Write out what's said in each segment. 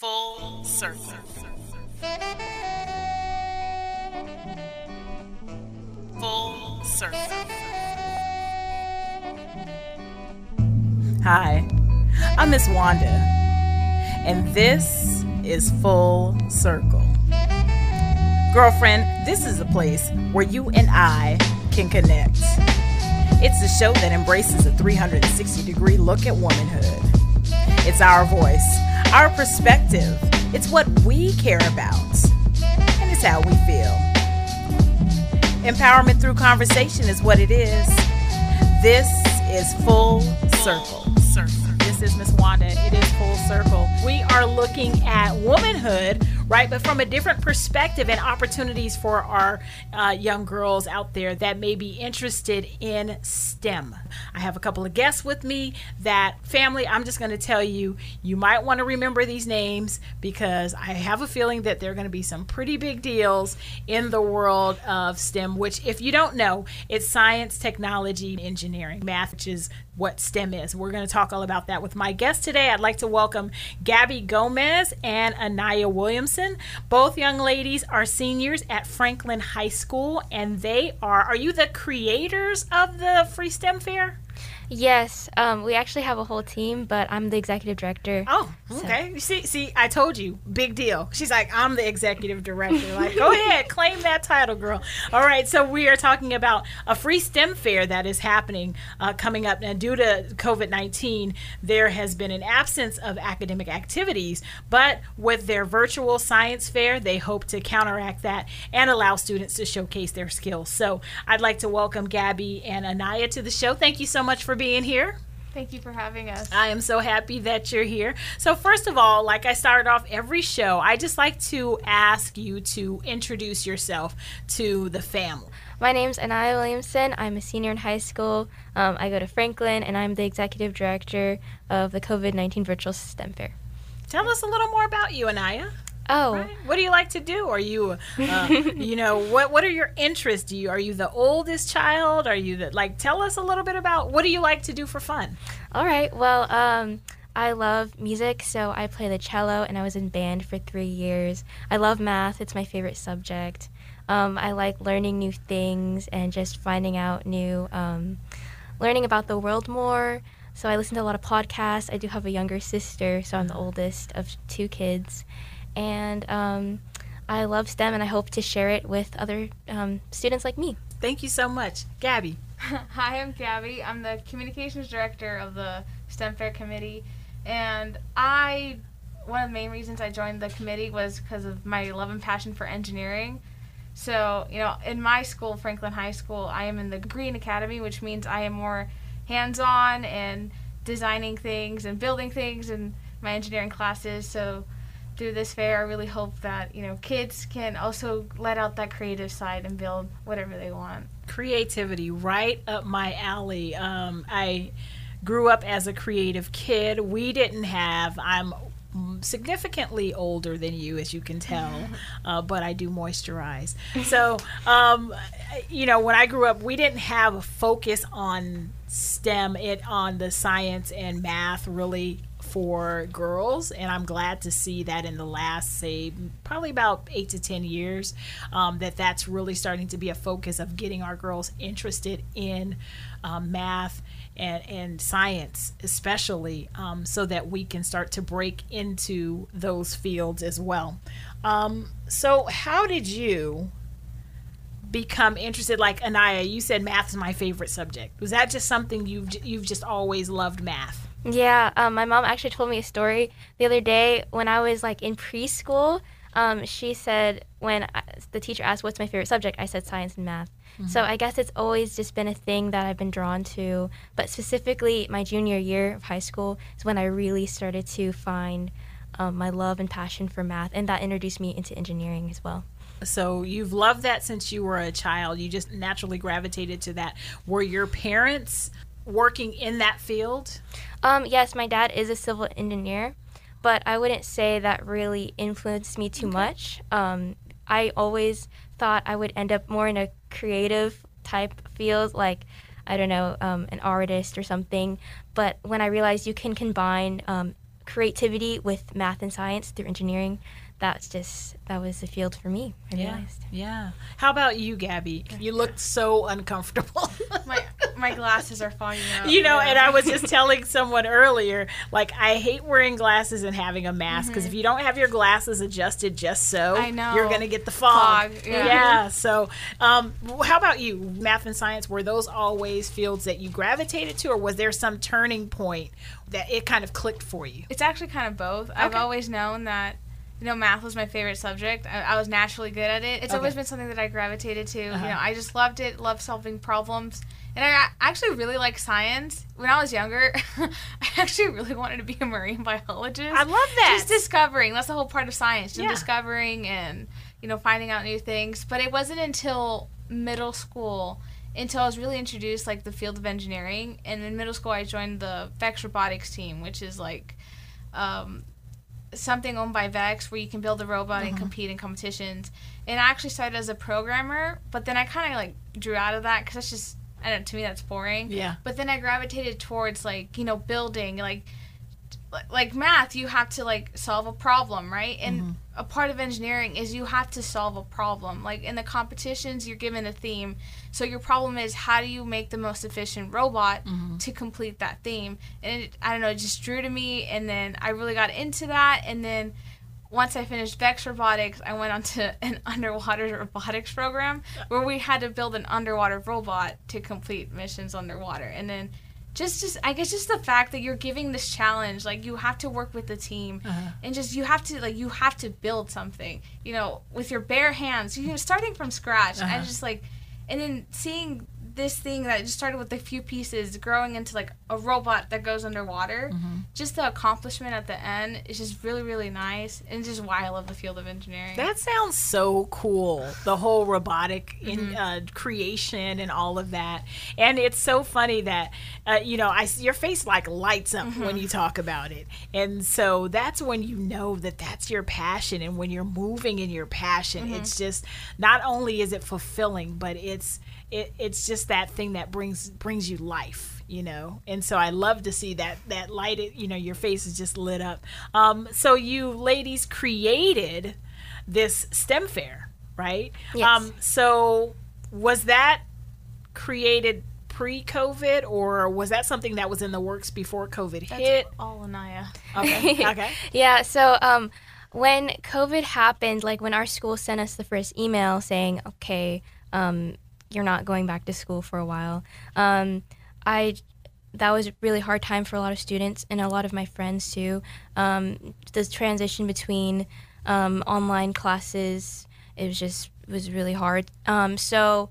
Full circle. Full circle. Hi, I'm Miss Wanda, and this is Full Circle. Girlfriend, this is a place where you and I can connect. It's a show that embraces a 360 degree look at womanhood. It's our voice, our perspective. It's what we care about, and it's how we feel. Empowerment through conversation is what it is. This is Full Circle. This is Miss Wanda. It is Full Circle. We are looking at womanhood right? But from a different perspective and opportunities for our uh, young girls out there that may be interested in STEM. I have a couple of guests with me that family, I'm just going to tell you, you might want to remember these names because I have a feeling that there are going to be some pretty big deals in the world of STEM, which, if you don't know, it's science, technology, engineering, math, which is what STEM is. We're going to talk all about that with my guest today. I'd like to welcome Gabby Gomez and Anaya Williamson. Both young ladies are seniors at Franklin High School, and they are, are you the creators of the Free STEM Fair? Yes, um, we actually have a whole team, but I'm the executive director. Oh, okay. So. See, see, I told you, big deal. She's like, I'm the executive director. Like, go ahead, claim that title, girl. All right, so we are talking about a free STEM fair that is happening uh, coming up. Now, due to COVID 19, there has been an absence of academic activities, but with their virtual science fair, they hope to counteract that and allow students to showcase their skills. So I'd like to welcome Gabby and Anaya to the show. Thank you so much for being here. Thank you for having us. I am so happy that you're here. So, first of all, like I started off every show, I just like to ask you to introduce yourself to the family. My name's Anaya Williamson. I'm a senior in high school. Um, I go to Franklin, and I'm the executive director of the COVID 19 Virtual STEM Fair. Tell us a little more about you, Anaya. Oh, right? what do you like to do? Are you, uh, you know, what what are your interests? Do you are you the oldest child? Are you the like? Tell us a little bit about what do you like to do for fun? All right. Well, um, I love music, so I play the cello, and I was in band for three years. I love math; it's my favorite subject. Um, I like learning new things and just finding out new, um, learning about the world more. So I listen to a lot of podcasts. I do have a younger sister, so I'm the oldest of two kids and um, I love STEM and I hope to share it with other um, students like me. Thank you so much. Gabby. Hi, I'm Gabby. I'm the communications director of the STEM Fair Committee, and I one of the main reasons I joined the committee was because of my love and passion for engineering. So, you know, in my school, Franklin High School, I am in the Green Academy, which means I am more hands on and designing things and building things in my engineering classes. So, through this fair, I really hope that you know kids can also let out that creative side and build whatever they want. Creativity, right up my alley. Um, I grew up as a creative kid. We didn't have. I'm significantly older than you, as you can tell, uh, but I do moisturize. So, um, you know, when I grew up, we didn't have a focus on STEM, it on the science and math really for girls, and I'm glad to see that in the last, say, probably about eight to 10 years, um, that that's really starting to be a focus of getting our girls interested in um, math and, and science, especially, um, so that we can start to break into those fields as well. Um, so, how did you? become interested like anaya you said math is my favorite subject was that just something you've you've just always loved math yeah, um, my mom actually told me a story the other day when I was like in preschool. Um, she said when I, the teacher asked what's my favorite subject, I said science and math. Mm-hmm. So I guess it's always just been a thing that I've been drawn to. But specifically, my junior year of high school is when I really started to find um, my love and passion for math, and that introduced me into engineering as well. So you've loved that since you were a child. You just naturally gravitated to that. Were your parents working in that field? Um, yes, my dad is a civil engineer, but I wouldn't say that really influenced me too okay. much. Um, I always thought I would end up more in a creative type field, like I don't know, um, an artist or something. But when I realized you can combine um, creativity with math and science through engineering. That's just that was the field for me. I Yeah. realized. Yeah. How about you, Gabby? You looked so uncomfortable. My my glasses are fogging up. you know, yeah. and I was just telling someone earlier, like I hate wearing glasses and having a mask because if you don't have your glasses adjusted just so, Mm-hmm. I know. you're gonna get the fog. Fog, yeah. So, um, how about you? Math and science were those always fields that you gravitated to, or was there some turning point that it kind of clicked for you? It's actually kind of both. I've always known that, you know, math was my favorite subject. I, I was naturally good at it. It's always been something that I gravitated to. Uh-huh. You know, I just loved it, loved solving problems. And I actually really like science. When I was younger, I actually really wanted to be a marine biologist. I love that. Just discovering. That's the whole part of science. Just Yeah. discovering and, you know, finding out new things. But it wasn't until middle school until I was really introduced like the field of engineering. And in middle school, I joined the Vex Robotics team, which is like um, something owned by Vex where you can build a robot and uh-huh. compete in competitions. And I actually started as a programmer, but then I kind of like drew out of that because that's just I don't know, to me that's boring. Yeah. But then I gravitated towards like you know building like like math you have to like solve a problem right? And mm-hmm. a part of engineering is you have to solve a problem. Like in the competitions you're given a theme. So your problem is how do you make the most efficient robot mm-hmm. to complete that theme? And it, i don't know it just drew to me and then i really got into that. And then once I finished Vex Robotics, I went on to an underwater robotics program where we had to build an underwater robot to complete missions underwater. And then just just I guess just the fact that you're giving this challenge, like you have to work with the team Uh-huh. and just you have to like you have to build something, you know, with your bare hands. You know, starting from scratch. Uh-huh. I just like and then seeing this thing that just started with a few pieces growing into like a robot that goes underwater Mm-hmm. just the accomplishment at the end is just really really nice and just why i love the field of engineering That sounds so cool. The whole robotic Mm-hmm. uh, creation and all of that, and it's so funny that uh, you know I your face like lights up Mm-hmm. when you talk about it, and so that's when you know that that's your passion, and when you're moving in your passion, Mm-hmm. it's just not only is it fulfilling, but it's it, it's just that thing that brings brings you life you know and so i love to see that that light you know your face is just lit up um, so you ladies created this STEM fair, right? Yes. Um, so was that created pre-COVID, or was that something that was in the works before COVID that's hit? all anaya Okay, okay. Yeah, so um, when COVID happened, like when our school sent us the first email saying, okay, um, you're not going back to school for a while, um, I that was a really hard time for a lot of students and a lot of my friends too. Um, the transition between um, online classes, it was just it was really hard. Um, so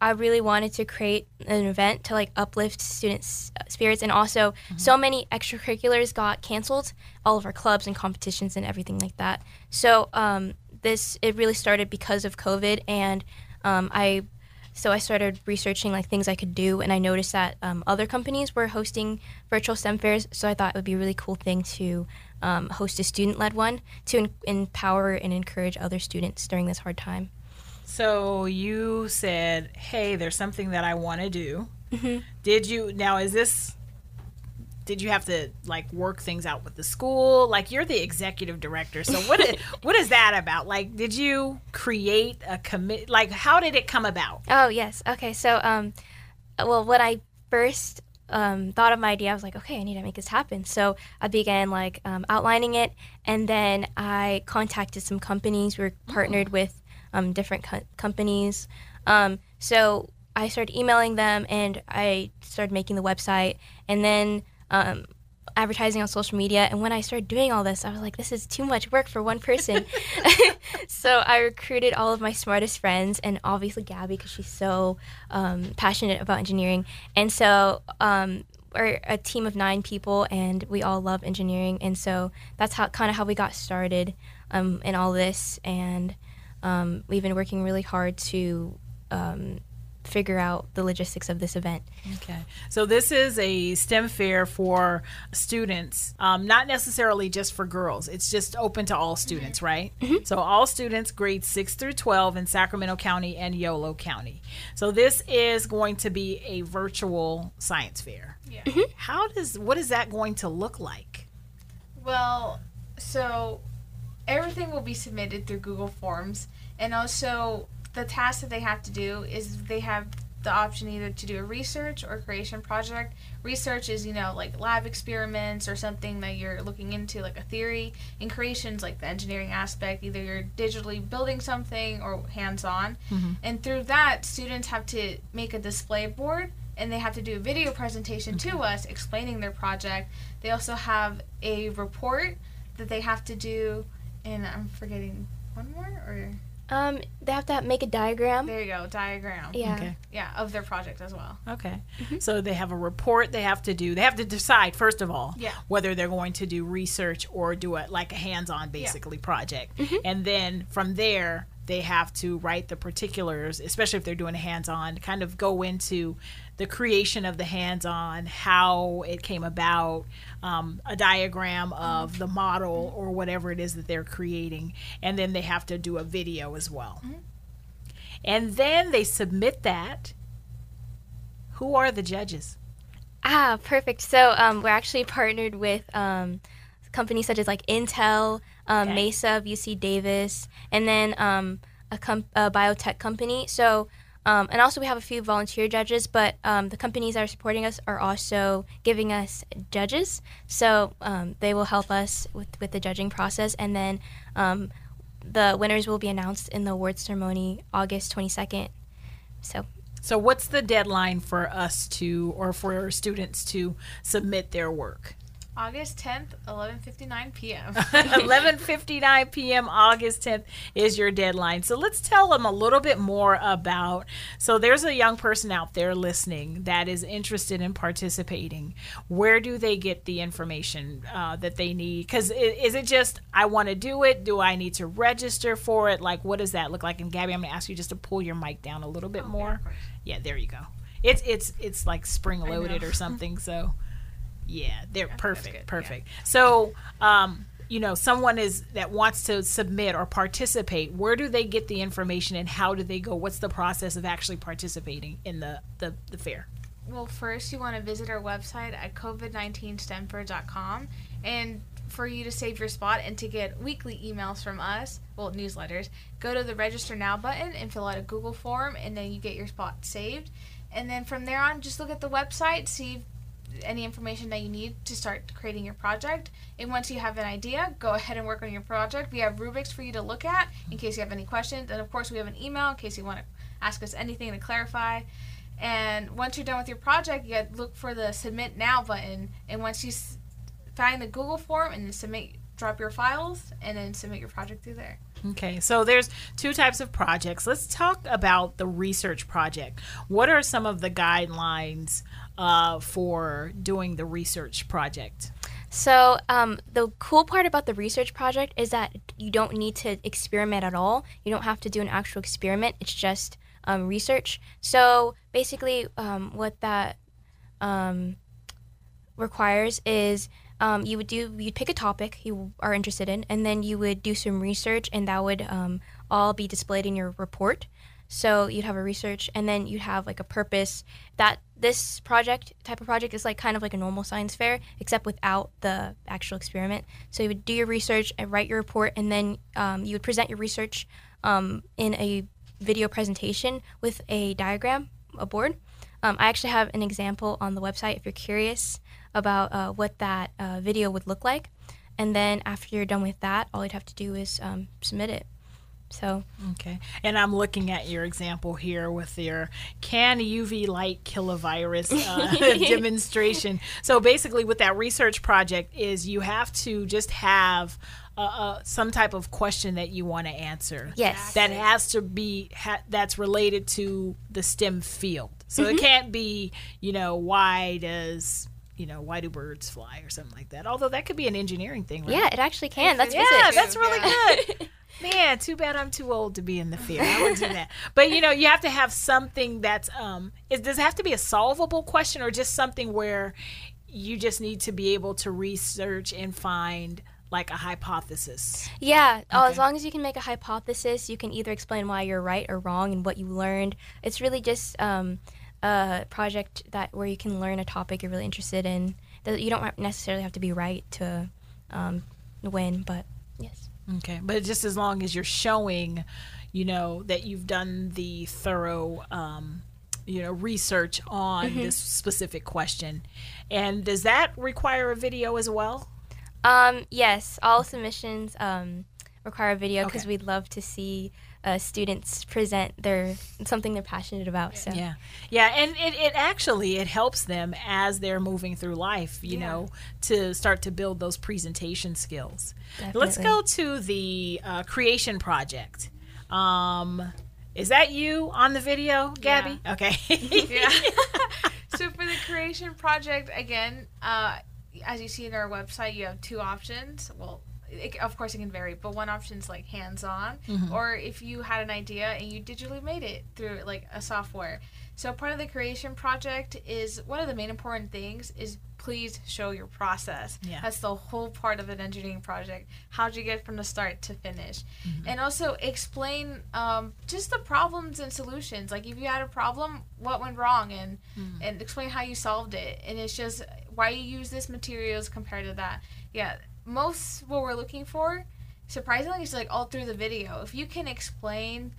I really wanted to create an event to like uplift students' spirits, and also so many extracurriculars got canceled, all of our clubs and competitions and everything like that. So um, this it really started because of COVID, and um, I so I started researching like things I could do, and I noticed that um, other companies were hosting virtual STEM fairs. So I thought it would be a really cool thing to um, host a student-led one to en- empower and encourage other students during this hard time. So you said, "Hey, there's something that I want to do." Mm-hmm. Did you now? Is this? Did you have to like work things out with the school? Like you're the executive director, so what? Is, what is that about? Like, did you create a commit? Like, how did it come about? Oh yes. Okay. So um, well, when I first um, thought of my idea, I was like, okay, I need to make this happen. So I began like um, outlining it, and then I contacted some companies. We were partnered with um, different co- companies. Um, so I started emailing them, and I started making the website, and then. Um, advertising on social media and when i started doing all this i was like this is too much work for one person. So i recruited all of my smartest friends and obviously gabby because she's so um, passionate about engineering. And so um, we're a team of nine people and we all love engineering. And so that's how kind of how we got started um, in all this. And um, we've been working really hard to um, figure out the logistics of this event Okay. So this is a STEM fair for students, um, not necessarily just for girls. It's just open to all students, mm-hmm. right? Mm-hmm. So all students, grades 6 through 12 in Sacramento County and Yolo County. So this is going to be a virtual science fair. Yeah. Mm-hmm. How does what is that going to look like? Well, so everything will be submitted through Google Forms, and also the task that they have to do is they have the option either to do a research or creation project. Research is, you know, like lab experiments or something that you're looking into, like a theory. And creation's like the engineering aspect, either you're digitally building something or hands on. Mhm. And through that, students have to make a display board and they have to do a video presentation to us explaining their project. They also have a report that they have to do, and I'm forgetting one more, or Um, they have to make a diagram. there you go, diagram. Yeah. Okay. Yeah, of their project as well. Okay. So they have a report they have to do. They have to decide first of all Yeah. whether they're going to do research or do it like a hands-on basically project. And then from there they have to write the particulars, especially if they're doing a hands-on, kind of go into the creation of the hands-on, how it came about, um, a diagram of the model or whatever it is that they're creating, and then they have to do a video as well. And then they submit that who are the judges? Ah, perfect. So um, we're actually partnered with um, companies such as like Intel, um, Okay. Mesa UC Davis, and then um, a, com- a biotech company. So um, and also we have a few volunteer judges, but um, the companies that are supporting us are also giving us judges. So um, they will help us with, with the judging process, and then um, the winners will be announced in the awards ceremony August 22nd. So So, what's the deadline for us to, or for students to submit their work? August 10th, 11:59 p.m. 11:59 p.m. August 10th is your deadline. So let's tell them a little bit more about. So there's a young person out there listening that is interested in participating. Where do they get the information uh, that they need? Because is it just I want to do it? Do I need to register for it? Like what does that look like? And Gabby, I'm gonna ask you just to pull your mic down a little bit more. of course. Yeah, there you go. It's it's it's like spring loaded or something. So yeah, they're perfect, good, yeah. perfect. So um, you know, someone is that wants to submit or participate. Where do they get the information, and how do they go? What's the process of actually participating in the the, the fair? Well, first you want to visit our website at covid19stemfair.com and for you to save your spot and to get weekly emails from us, well, newsletters, go to the register now button and fill out a Google form and then you get your spot saved. And then from there on, just look at the website, see any information that you need to start creating your project. And once you have an idea, go ahead and work on your project. We have rubrics for you to look at in case you have any questions. And of course, we have an email in case you want to ask us anything to clarify. And once you're done with your project, you look for the submit now button. And once you find the Google form and submit, drop your files and then submit your project through there. Okay, so there's two types of projects. Let's talk about the research project. What are some of the guidelines uh, for doing the research project? So um, the cool part about the research project is that you don't need to experiment at all. You don't have to do an actual experiment. It's just um, research. So basically, um, what that um, requires is um, you would do you'd pick a topic you are interested in, and then you would do some research, and that would um, all be displayed in your report. So you'd have a research, and then you'd have like a purpose. That this project type of project is like kind of like a normal science fair, except without the actual experiment. So you would do your research and write your report, and then um, you would present your research um, in a video presentation with a diagram, a board. Um, I actually have an example on the website if you're curious about uh, what that uh, video would look like. And then after you're done with that, all you'd have to do is um, submit it. So Okay, and I'm looking at your example here with your can UV light kill a virus uh, demonstration. So basically, with that research project, is you have to just have uh, uh, some type of question that you want to answer. Yes. that has to be ha- that's related to the STEM field. So Mm-hmm. it can't be, you know, why does you know why do birds fly or something like that. Although that could be an engineering thing. Right? yeah, it actually can. That's yeah, physics. that's really Yeah. good. Man, too bad I'm too old to be in the field. I would do that. But you know, you have to have something that's um. Is, does it have to be a solvable question or just something where you just need to be able to research and find like a hypothesis? Yeah, oh, as long as you can make a hypothesis, you can either explain why you're right or wrong and what you learned. It's really just um, a project that where you can learn a topic you're really interested in. That You don't necessarily have to be right to um, win, but yes. Okay, but just as long as you're showing, you know, that you've done the thorough, um, you know, research on this specific question, and does that require a video as well? Um, yes, all submissions um, require a video because Okay. we'd love to see uh, students present their something they're passionate about. So Yeah, yeah, and it, it actually it helps them as they're moving through life, you Yeah. know, to start to build those presentation skills. Let's go to the uh, creation project. Um, is that you on the video, Gabby? Okay. yeah. so for the creation project, again, uh, as you see in our website, you have two options. Well, it, of course, it can vary, but one option is like hands-on, mm-hmm. or if you had an idea and you digitally made it through like a software. So part of the creation project is one of the main important things is please show your process. Yeah. That's the whole part of an engineering project. How'd you get from the start to finish? Mm-hmm. And also explain um, just the problems and solutions. Like if you had a problem, what went wrong, and mm-hmm. and explain how you solved it. And it's just why you use this materials compared to that. Yeah, most what we're looking for, surprisingly, is like all through the video. If you can explain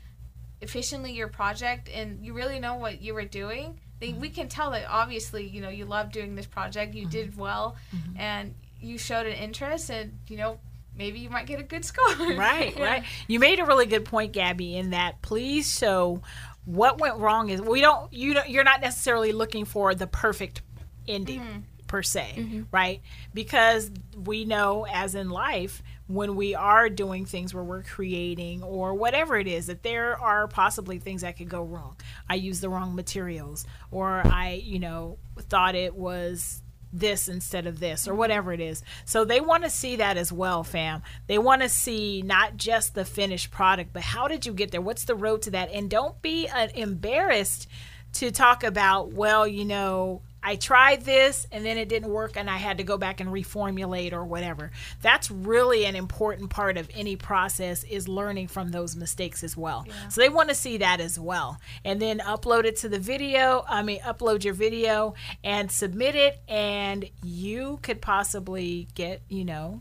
efficiently your project and you really know what you were doing, then mm-hmm. we can tell that obviously you know you love doing this project, you did mm-hmm. well, mm-hmm. and you showed an interest, and you know maybe you might get a good score. right, Yeah. right. You made a really good point, Gabby, in that please show what went wrong is we don't you don't you're not necessarily looking for the perfect ending per se, right? Because we know as in life when we are doing things where we're creating or whatever it is that there are possibly things that could go wrong. I used the wrong materials or I, you know, thought it was this instead of this or whatever it is. So they want to see that as well, fam. They want to see not just the finished product, but how did you get there? What's the road to that? And don't be uh, embarrassed to talk about, well, you know, I tried this and then it didn't work and I had to go back and reformulate or whatever. That's really an important part of any process is learning from those mistakes as well. So they want to see that as well. And then upload it to the video, I mean upload your video and submit it and you could possibly get, you know,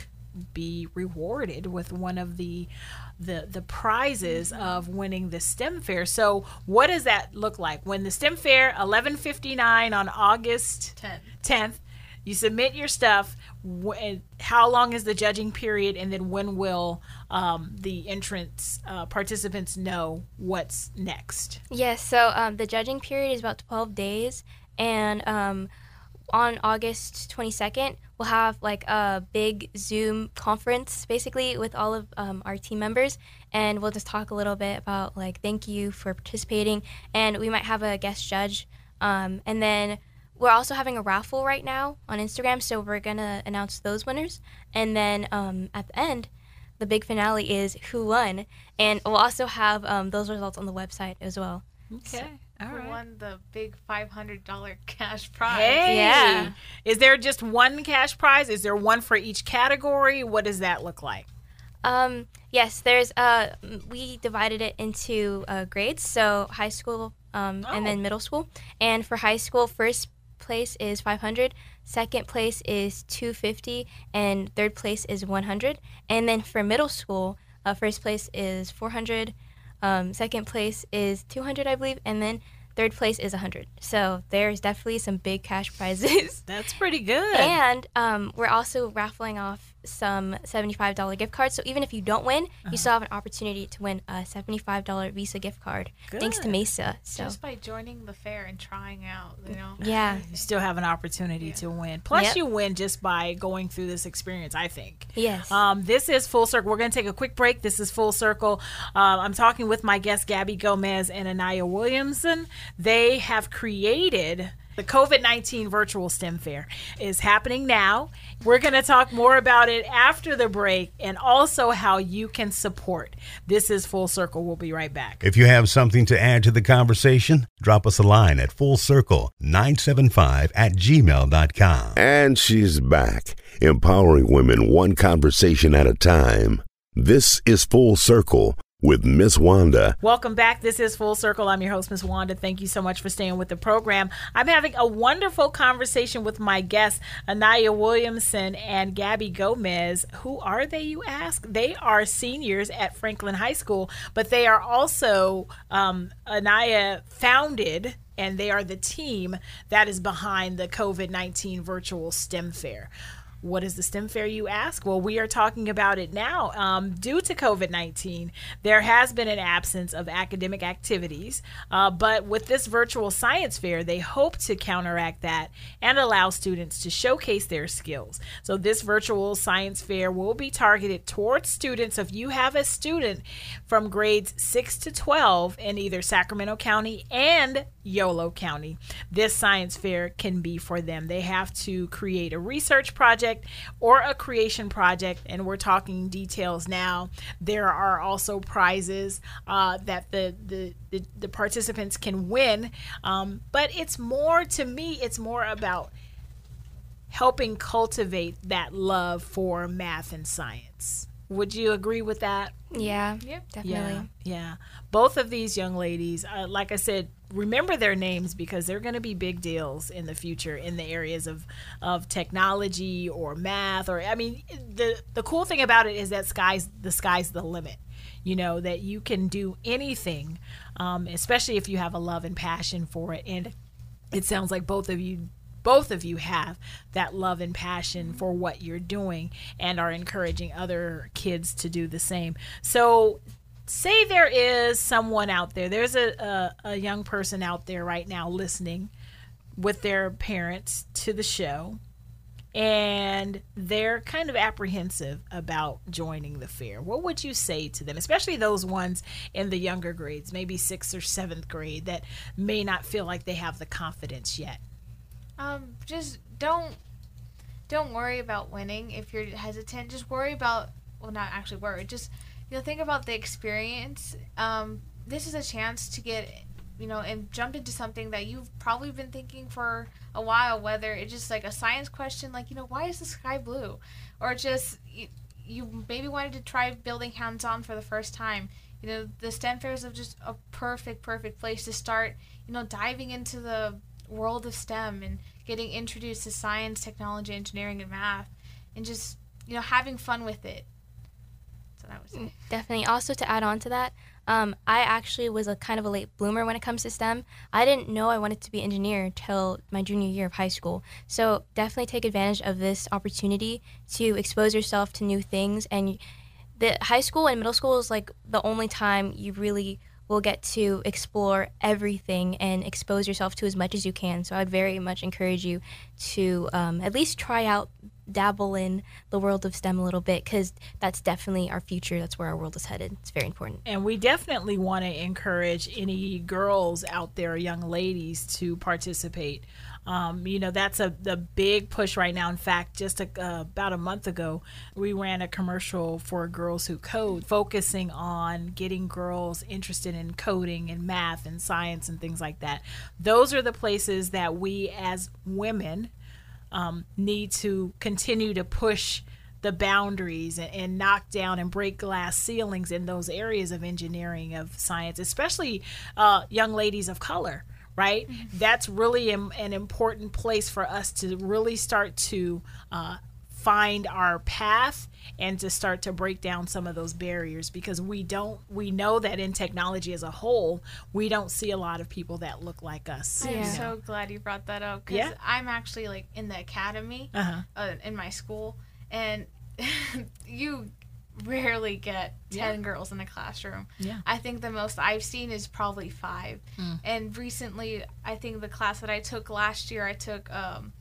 be rewarded with one of the the the prizes of winning the STEM fair. So what does that look like? When the STEM fair 11:59 on August Ten. 10th, you submit your stuff. When, how long is the judging period, and then when will um, the entrance uh, participants know what's next? Yes, so um, the judging period is about 12 days, and um, on August 22nd, we'll have like a big Zoom conference basically with all of um, our team members, and we'll just talk a little bit about like thank you for participating, and we might have a guest judge, um, and then we're also having a raffle right now on Instagram, so we're gonna announce those winners, and then um, at the end. The big finale is who won, and we'll also have um, those results on the website as well. Okay, all Who right. won the big five hundred dollar cash prize? Hey, Yeah. Is there just one cash prize? Is there one for each category? What does that look like? Um, yes, there's uh we divided it into uh, grades, so high school um, and Oh. then middle school. And for high school, first place is 500, second place is 250, and third place is 100. And then for middle school, uh, first place is 400, um, second place is 200, I believe, and then third place is 100. So there's definitely some big cash prizes. That's pretty good. And um, we're also raffling off some $75 gift cards. So even if you don't win, Uh-huh. you still have an opportunity to win a $75 Visa gift card thanks to Mesa. So Just by joining the fair and trying out, you know. yeah, you still have an opportunity to win. Plus, Yep. you win just by going through this experience, I think. yes. Um, this is Full Circle. We're going to take a quick break. This is Full Circle. Um, I'm talking with my guests, Gabby Gomez and Anaya Williamson. They have created the COVID 19 virtual STEM fair is happening now. We're going to talk more about it after the break and also how you can support. This is Full Circle. We'll be right back. If you have something to add to the conversation, drop us a line at Full Circle 975 at gmail.com. And she's back, empowering women one conversation at a time. This is Full Circle with Miss Wanda. Welcome back. This is Full Circle. I'm your host, Miss Wanda. Thank you so much for staying with the program. I'm having a wonderful conversation with my guests, Anaya Williamson and Gabby Gomez. Who are they, you ask? They are seniors at Franklin High School, but they are also, um, Anaya founded and they are the team that is behind the COVID 19 virtual STEM fair. What is the STEM fair, you ask? Well, we are talking about it now. Um, due to COVID 19, there has been an absence of academic activities, uh, but with this virtual science fair, they hope to counteract that and allow students to showcase their skills. So, this virtual science fair will be targeted towards students. If you have a student from grades 6 to 12 in either Sacramento County and Yolo County, this science fair can be for them. They have to create a research project or a creation project, and we're talking details now. There are also prizes uh, that the, the, the, the, participants can win, um, but it's more, to me, it's more about helping cultivate that love for math and science. Would you agree with that? Yeah, yep. definitely. Yeah, yeah. Both of these young ladies, uh, like I said, remember their names because they're going to be big deals in the future in the areas of, of technology or math or I mean the the cool thing about it is that sky's the sky's the limit you know that you can do anything um, especially if you have a love and passion for it and it sounds like both of you both of you have that love and passion for what you're doing and are encouraging other kids to do the same so say there is someone out there, there's a, a, a, young person out there right now listening with their parents to the show, and they're kind of apprehensive about joining the fair. What would you say to them, especially those ones in the younger grades, maybe sixth or seventh grade, that may not feel like they have the confidence yet? Um, just don't don't worry about winning if you're hesitant. Just worry about well, not actually worry. Just you know, think about the experience. Um, this is a chance to get, you know, and jump into something that you've probably been thinking for a while. Whether it's just like a science question, like you know, why is the sky blue, or just you, you maybe wanted to try building hands-on for the first time. You know, the STEM fairs are just a perfect, perfect place to start. You know, diving into the world of STEM and getting introduced to science, technology, engineering, and math, and just you know having fun with it So that was Definitely. Also, to add on to that, um, I actually was a kind of a late bloomer when it comes to STEM. I didn't know I wanted to be an engineer until my junior year of high school. So definitely take advantage of this opportunity to expose yourself to new things. And the high school and middle school is like the only time you really will get to explore everything and expose yourself to as much as you can. So I'd very much encourage you to um, at least try out dabble in the world of STEM a little bit because that's definitely our future. That's where our world is headed. It's very important. And we definitely want to encourage any girls out there, young ladies, to participate. Um, you know, that's a the big push right now. In fact, just a, uh, about a month ago, we ran a commercial for Girls Who Code, focusing on getting girls interested in coding and math and science and things like that. Those are the places that we as women um, need to continue to push the boundaries and, and, knock down and break glass ceilings in those areas of engineering of science especially uh, young ladies of color right mm-hmm. that's really an, an, important place for us to really start to uh, find our path and to start to break down some of those barriers because we don't we know that in technology as a whole we don't see a lot of people that look like us i'm yeah. so glad you brought that up because yeah. i'm actually like in the academy uh-huh. uh, in my school and you rarely get 10 yeah. girls in a classroom. Yeah. I think the most I've seen is probably 5. Mm. And recently I think the class that I took last year I took um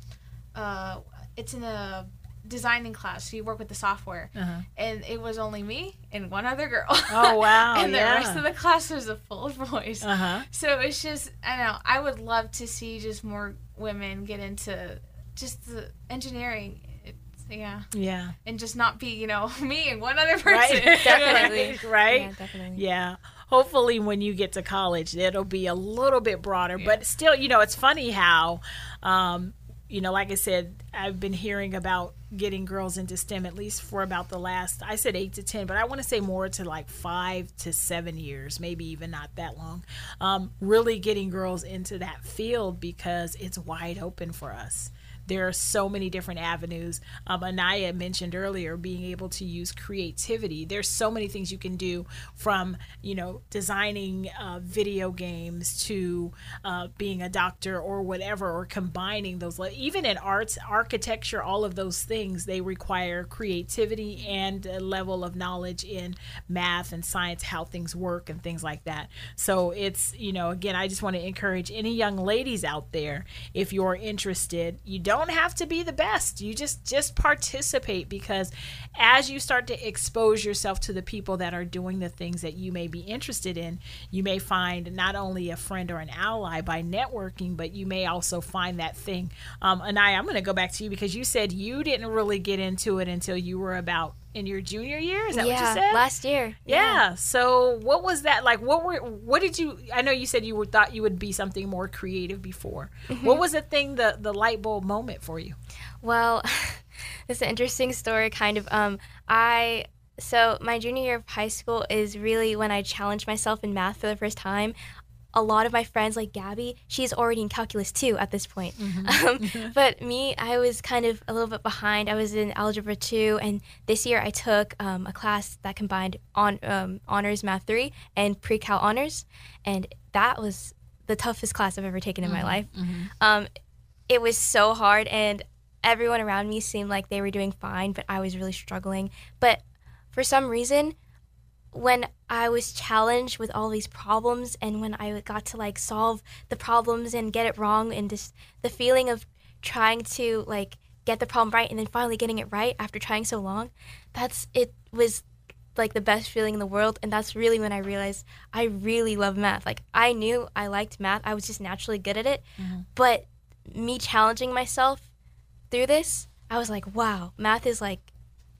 uh it's in a designing class. So you work with the software, uh-huh. and it was only me and one other girl. Oh wow! and yeah. the rest of the class was a full voice. Uh-huh. So it's just I know. I would love to see just more women get into just the engineering. It's, yeah. Yeah. And just not be you know me and one other person. Right. definitely. right. Yeah. Definitely. Yeah hopefully when you get to college it'll be a little bit broader yeah. but still you know it's funny how um, you know, like I said, I've been hearing about getting girls into STEM at least for about the last, I said eight to 10, but I want to say more to like five to seven years, maybe even not that long. Um, really getting girls into that field because it's wide open for us. There are so many different avenues. Um, Anaya mentioned earlier being able to use creativity. There's so many things you can do from, you know, designing uh, video games to uh, being a doctor or whatever, or combining those. Even in arts, architecture, all of those things, they require creativity and a level of knowledge in math and science, how things work and things like that. So it's, you know, again, I just want to encourage any young ladies out there, if you're interested, you don't don't have to be the best. You just just participate because as you start to expose yourself to the people that are doing the things that you may be interested in, you may find not only a friend or an ally by networking, but you may also find that thing. Um, Anaya, I'm going to go back to you because you said you didn't really get into it until you were about in your junior year. Is that yeah, what you said? last year. Yeah. yeah. So what was that like? What were what did you? I know you said you were, thought you would be something more creative before. Mm-hmm. What was the thing the the light bulb moment for you? Well, it's an interesting story. Kind of. Um, I so my junior year of high school is really when I challenged myself in math for the first time a lot of my friends, like Gabby, she's already in calculus two at this point. Mm-hmm. Um, but me, I was kind of a little bit behind. I was in algebra two, and this year I took um, a class that combined on um, honors math three and pre-cal honors, and that was the toughest class I've ever taken in mm-hmm. my life. Mm-hmm. Um, it was so hard, and everyone around me seemed like they were doing fine, but I was really struggling. But for some reason, when I was challenged with all these problems and when I got to like solve the problems and get it wrong and just the feeling of trying to like get the problem right and then finally getting it right after trying so long, that's it was like the best feeling in the world and that's really when I realized I really love math. Like I knew I liked math. I was just naturally good at it. Mm-hmm. But me challenging myself through this, I was like, wow, math is like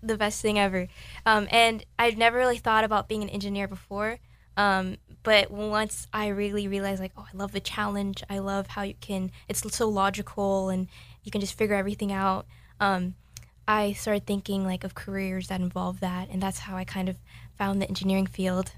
the best thing ever. Um, and I've never really thought about being an engineer before. Um, but once I really realized, like, oh, I love the challenge. I love how you can, it's so logical and you can just figure everything out. Um, I started thinking, like, of careers that involve that. And that's how I kind of found the engineering field.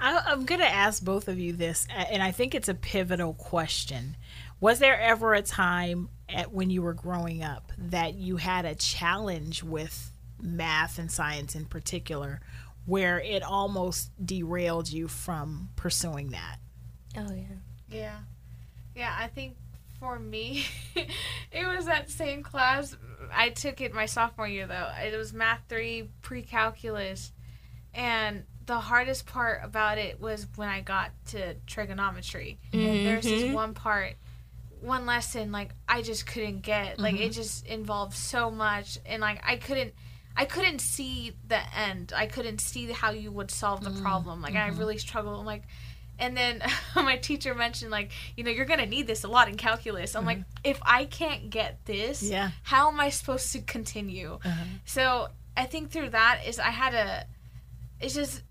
I, am going to ask both of you this, and I think it's a pivotal question. Was there ever a time at when you were growing up that you had a challenge with math and science in particular where it almost derailed you from pursuing that? Oh yeah. Yeah. Yeah, I think for me it was that same class. I took it my sophomore year though. It was math 3 pre-calculus and the hardest part about it was when I got to trigonometry. Mm-hmm. And there's this one part one lesson like I just couldn't get. Like mm-hmm. it just involved so much and like I couldn't I couldn't see the end. I couldn't see how you would solve the mm-hmm. problem. Like mm-hmm. I really struggled. I'm like and then my teacher mentioned like, you know, you're going to need this a lot in calculus. I'm like, mm-hmm. if I can't get this, yeah. how am I supposed to continue? Uh-huh. So, I think through that is I had a it's just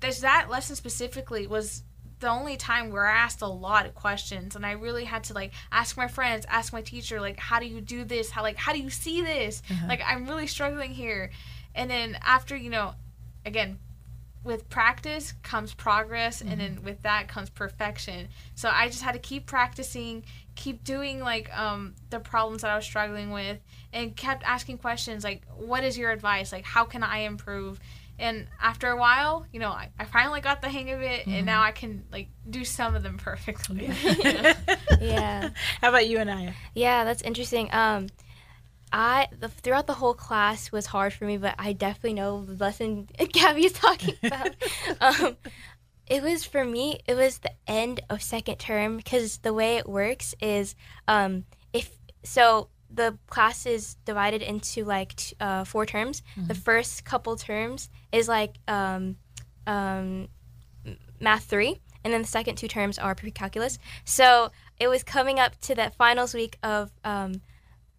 there's that lesson specifically was the only time where I asked a lot of questions and I really had to like ask my friends, ask my teacher, like, how do you do this? How like how do you see this? Uh-huh. Like I'm really struggling here. And then after, you know, again, with practice comes progress mm-hmm. and then with that comes perfection. So I just had to keep practicing, keep doing like um the problems that I was struggling with and kept asking questions like what is your advice? Like how can I improve? And after a while you know i, I finally got the hang of it mm-hmm. and now i can like do some of them perfectly yeah how about you Anaya yeah that's interesting um I the, throughout the whole class was hard for me, but I definitely know the lesson Gabby is talking about. um, it was for me. It was the end of second term because the way it works is um, if so the class is divided into like t- uh, four terms. Mm-hmm. The first couple terms is like um, um, math three, and then the second two terms are pre-calculus. So it was coming up to that finals week of um,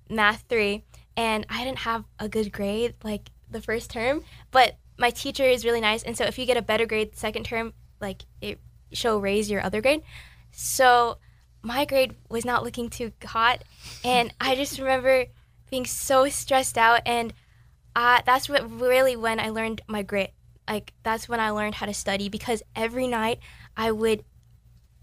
math three, and I didn't have a good grade like the first term, but my teacher is really nice, and so if you get a better grade the second term, like it she'll raise your other grade. So my grade was not looking too hot, and I just remember being so stressed out, and uh, that's what really when I learned my grit. Like that's when I learned how to study because every night I would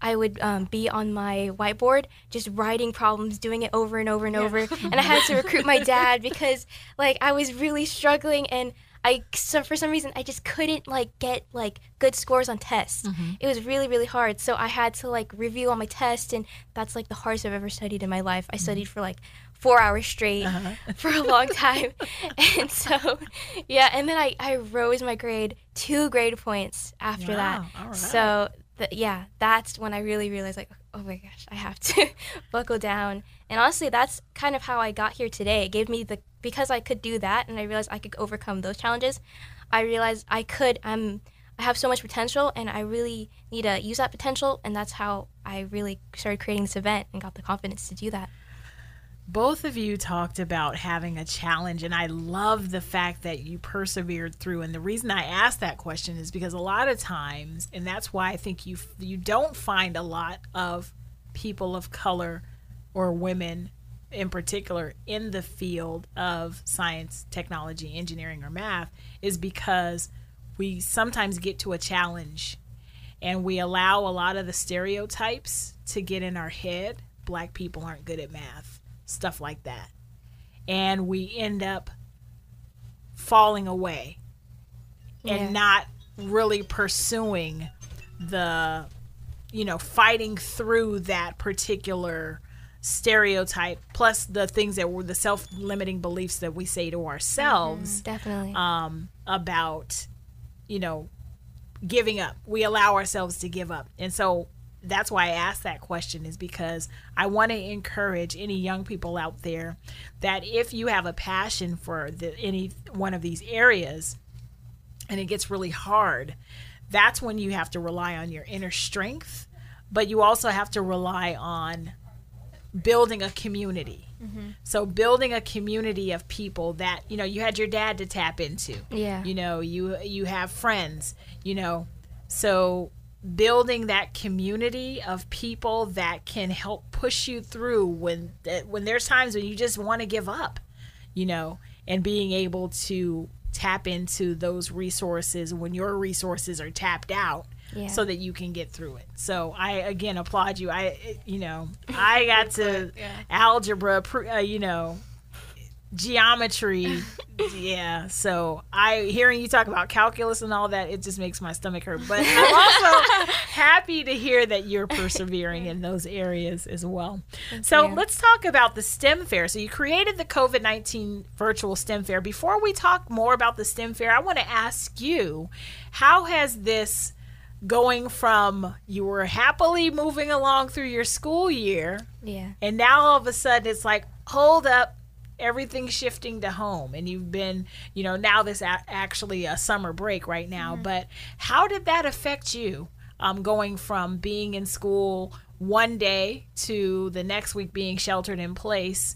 I would um, be on my whiteboard just writing problems, doing it over and over and over. And I had to recruit my dad because like I was really struggling and I so for some reason I just couldn't like get like good scores on tests. Mm-hmm. It was really really hard. So I had to like review all my tests and that's like the hardest I've ever studied in my life. I studied mm-hmm. for like 4 hours straight uh-huh. for a long time. and so yeah, and then I I rose my grade 2 grade points after that. Wow, all right. So th- yeah, that's when I really realized like oh my gosh, I have to buckle down. And honestly, that's kind of how I got here today. It gave me the because I could do that and I realized I could overcome those challenges. I realized I could I'm I have so much potential and I really need to use that potential and that's how I really started creating this event and got the confidence to do that. both of you talked about having a challenge and i love the fact that you persevered through and the reason i asked that question is because a lot of times and that's why i think you you don't find a lot of people of color or women in particular in the field of science technology engineering or math is because we sometimes get to a challenge and we allow a lot of the stereotypes to get in our head black people aren't good at math stuff like that and we end up falling away Yeah. and not really pursuing the you know fighting through that particular stereotype plus the things that were the self-limiting beliefs that we say to ourselves Definitely. um, about, you know, giving up. We allow ourselves to give up. And so that's why I asked that question, is because I want to encourage any young people out there that if you have a passion for the, any one of these areas and it gets really hard, that's when you have to rely on your inner strength, but you also have to rely on building a community. Mm-hmm. So building a community of people that you know you had your dad to tap into. Yeah. You know you you have friends. You know, so building that community of people that can help push you through when uh, when there's times when you just want to give up. You know, and being able to tap into those resources when your resources are tapped out Yeah. so that you can get through it. So I again applaud you. I you know I got to yeah. algebra, uh, you know, geometry. yeah. So I hearing you talk about calculus and all that, it just makes my stomach hurt. But I'm also happy to hear that you're persevering in those areas as well. so you. let's talk about the STEM fair. So you created the COVID 19 virtual STEM fair. Before we talk more about the STEM fair, I want to ask you how has this going from you were happily moving along through your school year yeah. and now all of a sudden it's like hold up everything's shifting to home and you've been you know now this a- actually a summer break right now but how did that affect you um, going from being in school one day to the next week being sheltered in place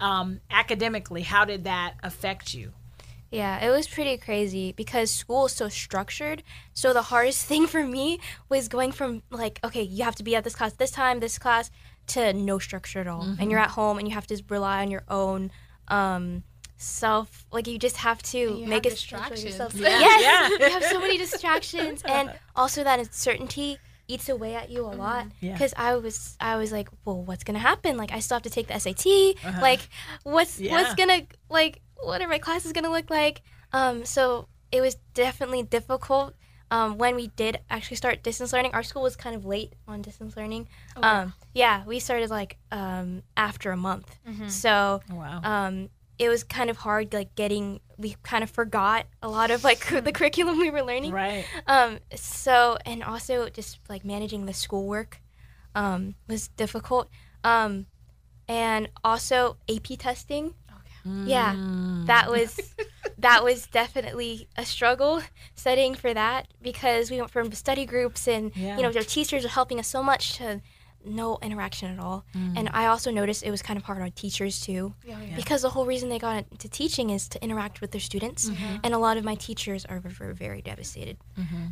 um, academically how did that affect you Yeah, it was pretty crazy because school is so structured. So the hardest thing for me was going from like, okay, you have to be at this class this time, this class, to no structure at all. And mm-hmm. you're at home and you have to rely on your own um, self. Like you just have to you make have it structure distractions. yourself. Yeah. Yes, Yeah. you have so many distractions, and also that uncertainty eats away at you a mm-hmm. lot. Yeah. Because I was, I was like, well, what's gonna happen? Like I still have to take the SAT. Uh-huh. Like, what's Yeah. what's gonna like what are my classes gonna look like? Um, so it was definitely difficult. Um, when we did actually start distance learning, our school was kind of late on distance learning. Um, yeah, we started like um, after a month. So wow um, it was kind of hard, like getting. We kind of forgot a lot of like the curriculum we were learning. right Um, so and also just like managing the schoolwork um, was difficult. Um, and also AP testing. Yeah, Mm. that was that was definitely a struggle studying for that because we went from study groups and Yeah. you know our teachers are helping us so much to no interaction at all. Mm. And I also noticed it was kind of hard on teachers too Yeah, yeah. because the whole reason they got into teaching is to interact with their students Mm-hmm. and a lot of my teachers are were very devastated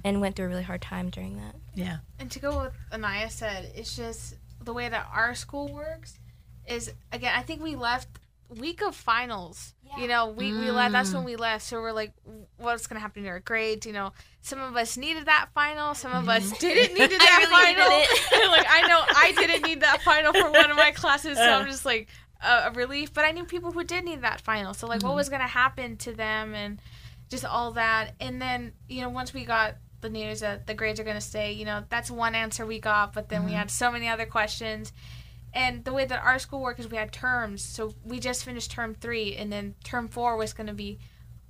and went through a really hard time during that yeah And to go with what Anaya said, it's just the way that our school works is again I think we left week of finals. You know, we, we left that's when mm. we left. So we're like what's gonna happen to our grades, you know. Some of us needed that final, some of us mm-hmm. didn't need that really final. needed like I know I didn't need that final for one of my classes, so I'm uh. just like a, a relief. But I knew people who did need that final. So like what mm-hmm. was gonna happen to them and just all that. And then, you know, once we got the news that the grades are going to stay, you know, that's one answer we got, but then we mm-hmm. had so many other questions. And the way that our school worked is we had terms. So we just finished term three, and then term four was going to be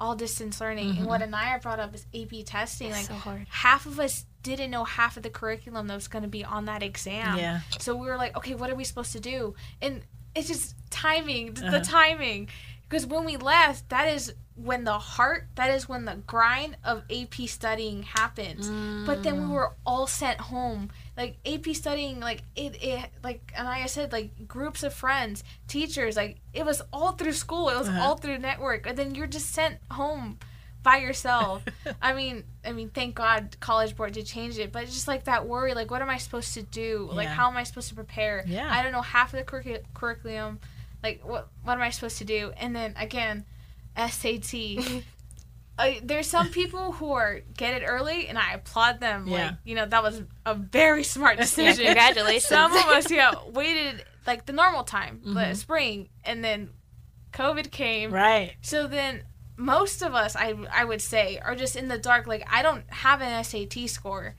all distance learning. And what Anaya brought up is AP testing. Like, so half of us didn't know half of the curriculum that was going to be on that exam. Yeah. So we were like, okay, what are we supposed to do? And it's just timing, Uh-huh. the timing. Because when we left, that is when the heart, that is when the grind of AP studying happens. But then we were all sent home. Like AP studying, like it, it, like and like I said, like groups of friends, teachers, like it was all through school. It was Uh-huh. all through network, and then you're just sent home by yourself. I mean, I mean, thank God College Board did change it, but it's just like that worry, like what am I supposed to do? Like how am I supposed to prepare? Yeah. I don't know half of the curricu- curriculum. Like what what am I supposed to do? And then again, SAT. uh, there's some people who are get it early, and I applaud them. Yeah. Like you know that was a very smart Yeah, decision. congratulations. Some of us, yeah, waited like the normal time, the Mm-hmm. spring, and then COVID came. Right. So then most of us, I I would say, are just in the dark. Like I don't have an SAT score,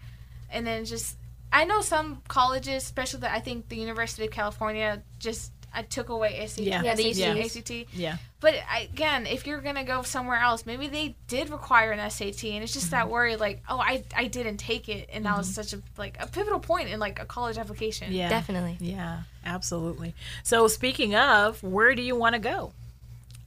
and then just I know some colleges, especially the, I think the University of California, just I took away SAT, Yeah. Yeah, they SAT, used ACT. Yeah. But again, if you're gonna go somewhere else, maybe they did require an SAT, and it's just Mm-hmm. that worry, like, oh, I I didn't take it, and that was such a like a pivotal point in like a college application. Yeah. Definitely. Yeah, absolutely. So speaking of, where do you want to go?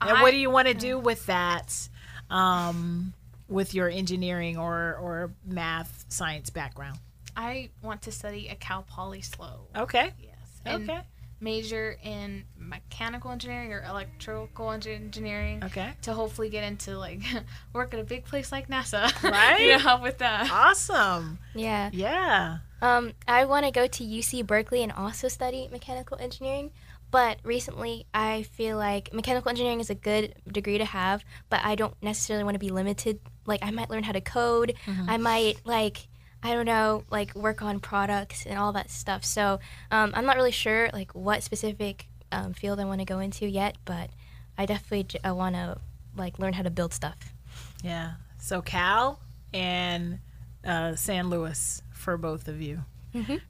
And I- what do you want to do with that? Um, with your engineering or or math science background. I want to study at Cal Poly SLO. Okay. Yes. And Okay. Major in mechanical engineering or electrical engineering. Okay. To hopefully get into like work at a big place like NASA. Right? you know, help with that. Awesome. Yeah. Yeah. Um, I want to go to UC Berkeley and also study mechanical engineering. But recently, I feel like mechanical engineering is a good degree to have, but I don't necessarily want to be limited. Like, I might learn how to code. I might, like, I don't know, like, work on products and all that stuff. So, um, I'm not really sure, like, what specific um, field I want to go into yet, but I definitely I want to, like, learn how to build stuff. Yeah. So Cal and uh, San Luis for both of you.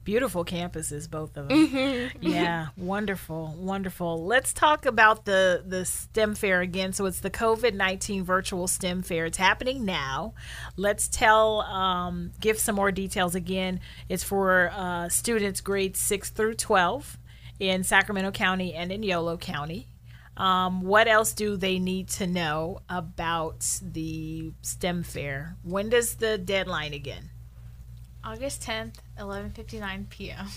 Beautiful campuses, both of them. yeah, wonderful, wonderful. Let's talk about the the STEM fair again. So it's the COVID nineteen virtual STEM fair. It's happening now. Let's tell, um, give some more details again. It's for uh, students grades six through twelve in Sacramento County and in Yolo County. Um, what else do they need to know about the STEM fair? When does the deadline again? August 10th, 11:59 p.m.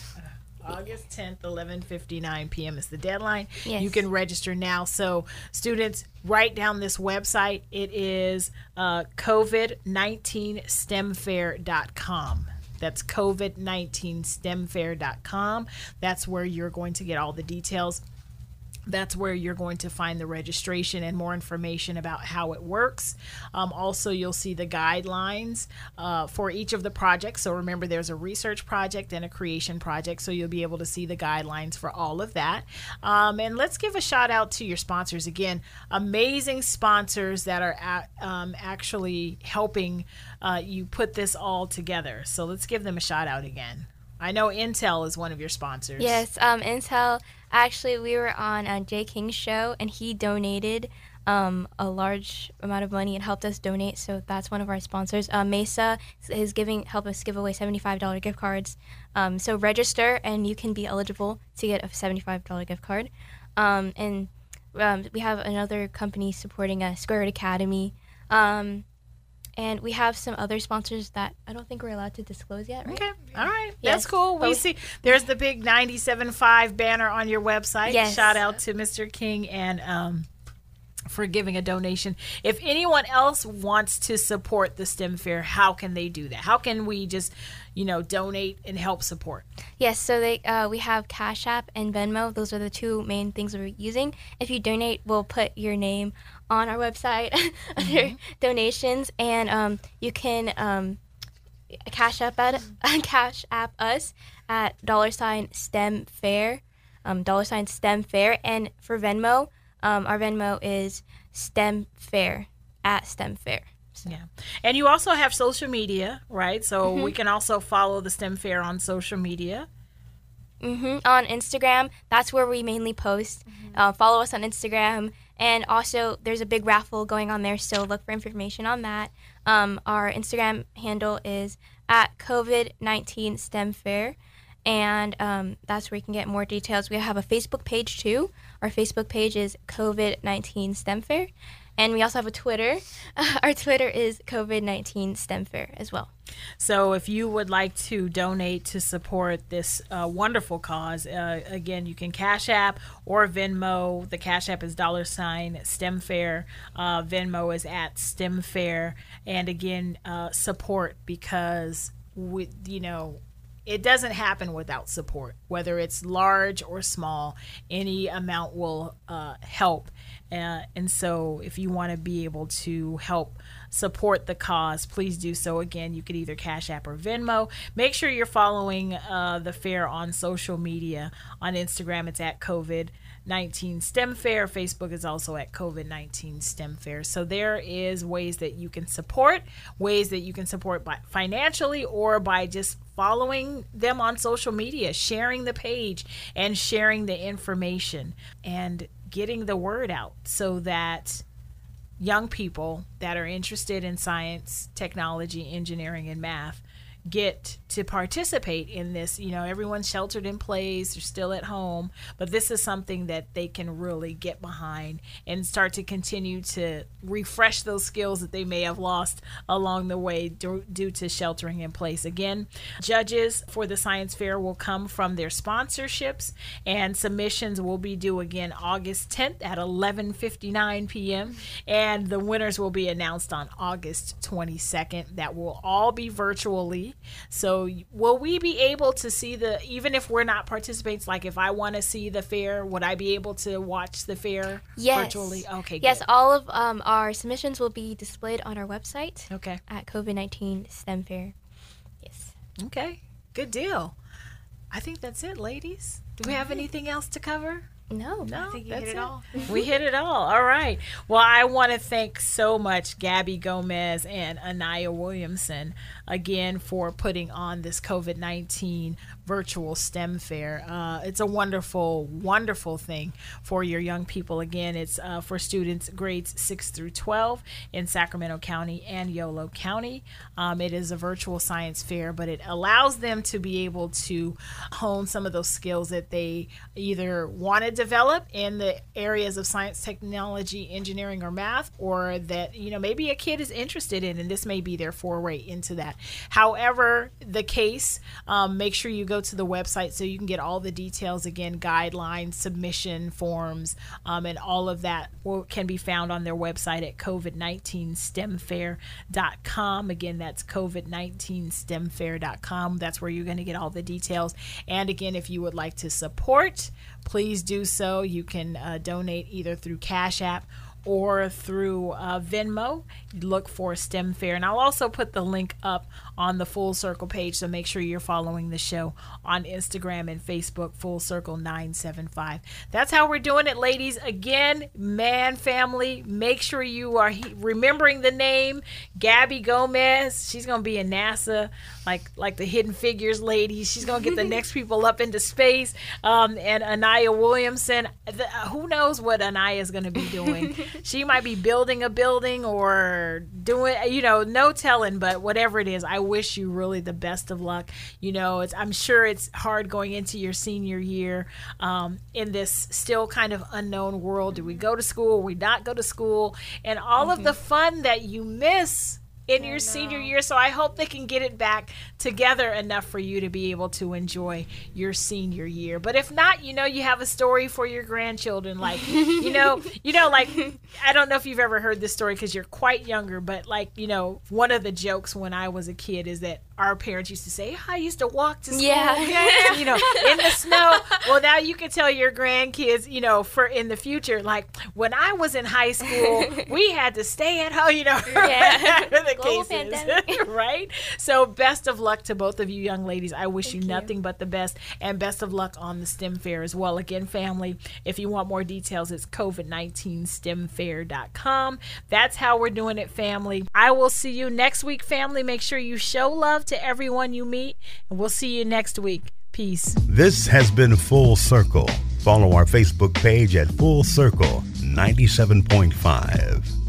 August 10th, 11:59 p.m. is the deadline. Yes. You can register now. So students, write down this website. It is uh, COVID19STEMfair.com. That's COVID19STEMfair.com. That's where you're going to get all the details. That's where you're going to find the registration and more information about how it works. Um, also, you'll see the guidelines uh, for each of the projects. So, remember, there's a research project and a creation project. So, you'll be able to see the guidelines for all of that. Um, and let's give a shout out to your sponsors again. Amazing sponsors that are at, um, actually helping uh, you put this all together. So, let's give them a shout out again. I know Intel is one of your sponsors. Yes, um, Intel. Actually, we were on uh, Jay King's show, and he donated um, a large amount of money and helped us donate. So that's one of our sponsors. Uh, Mesa is giving help us give away seventy-five dollar gift cards. Um, so register, and you can be eligible to get a seventy-five dollar gift card. Um, and um, we have another company supporting us, Square Academy. Um, and we have some other sponsors that I don't think we're allowed to disclose yet, right? Okay. All right. Yes. That's cool. We see there's the big 97.5 banner on your website. Yes. Shout out to Mr. King and um for giving a donation. If anyone else wants to support the STEM fair, how can they do that? How can we just, you know, donate and help support? Yes, so they uh, we have Cash App and Venmo. Those are the two main things we're using. If you donate, we'll put your name on our website under mm-hmm. donations, and um, you can um, Cash App at Cash App us at dollar sign STEM Fair, um, dollar sign STEM Fair, and for Venmo um, our Venmo is STEM Fair at STEM Fair. So. Yeah. And you also have social media, right? So mm-hmm. we can also follow the STEM Fair on social media. Mm-hmm. On Instagram, that's where we mainly post. Mm-hmm. Uh, follow us on Instagram. And also, there's a big raffle going on there, so look for information on that. Um, our Instagram handle is at COVID 19 STEM Fair and um, that's where you can get more details. We have a Facebook page too. Our Facebook page is COVID 19 STEM Fair. And we also have a Twitter. our Twitter is COVID 19 STEM Fair as well. So, if you would like to donate to support this uh, wonderful cause, uh, again, you can Cash App or Venmo. The Cash App is dollar sign STEM Fair. Uh, Venmo is at STEM Fair. And again, uh, support because, with, you know, it doesn't happen without support, whether it's large or small. Any amount will uh, help. Uh, and so, if you want to be able to help support the cause, please do so. Again, you could either Cash App or Venmo. Make sure you're following uh, the fair on social media. On Instagram, it's at COVID 19 STEM Fair. Facebook is also at COVID 19 STEM Fair. So there is ways that you can support, ways that you can support by financially or by just following them on social media, sharing the page and sharing the information and getting the word out so that young people that are interested in science, technology, engineering, and math get to participate in this. You know, everyone's sheltered in place, they're still at home, but this is something that they can really get behind and start to continue to refresh those skills that they may have lost along the way due, to sheltering in place. Again, judges for the science fair will come from their sponsorships and submissions will be due again August 10th at 11:59 p.m. and the winners will be announced on August 22nd. That will all be virtually so, will we be able to see the, even if we're not participants, like if I want to see the fair, would I be able to watch the fair yes. virtually? Okay. Yes, good. all of um, our submissions will be displayed on our website. Okay. At COVID 19 STEM Fair. Yes. Okay. Good deal. I think that's it, ladies. Do we have anything else to cover? No, no, I think you hit it, it, all. we hit it all. All right. Well, I want to thank so much Gabby Gomez and Anaya Williamson again for putting on this COVID 19 virtual STEM fair. Uh, it's a wonderful, wonderful thing for your young people. Again, it's uh, for students grades 6 through 12 in Sacramento County and Yolo County. Um, it is a virtual science fair, but it allows them to be able to hone some of those skills that they either want to develop in the areas of science, technology, engineering, or math, or that, you know, maybe a kid is interested in, and this may be their foray into that. However, the case, um, make sure you go to the website so you can get all the details again, guidelines, submission forms, um, and all of that can be found on their website at covid19stemfair.com. Again, that's covid19stemfair.com. That's where you're going to get all the details. And again, if you would like to support, please do so. You can uh, donate either through Cash App or through uh, Venmo. Look for STEM Fair. And I'll also put the link up on the Full Circle page, so make sure you're following the show on Instagram and Facebook, Full Circle 975. That's how we're doing it, ladies. Again, man, family, make sure you are remembering the name Gabby Gomez. She's going to be in NASA, like like the Hidden Figures lady. She's going to get the next people up into space. Um, and Anaya Williamson, the, who knows what Anaya is going to be doing? she might be building a building or doing, you know, no telling, but whatever it is, I wish you really the best of luck. You know, it's, I'm sure it's hard going into your senior year um, in this still kind of unknown world. Do we go to school? we not go to school? And all mm-hmm. of the fun that you miss in your senior year. So I hope they can get it back together enough for you to be able to enjoy your senior year. But if not, you know, you have a story for your grandchildren. Like, you know, you know, like I don't know if you've ever heard this story because you're quite younger, but like, you know, one of the jokes when I was a kid is that our parents used to say, I used to walk to school, Yeah. you know, in the snow. Well, now you can tell your grandkids, you know, for in the future, like when I was in high school, we had to stay at home, you know, Yeah. the Global case right? So, best of luck to both of you young ladies. I wish you Thank you. nothing but the best, and best of luck on the STEM fair as well. Again, family, if you want more details, it's COVID19STEMfair.com. That's how we're doing it, family. I will see you next week, family. Make sure you show love to everyone you meet, and we'll see you next week. Peace. This has been Full Circle. Follow our Facebook page at Full Circle 97.5.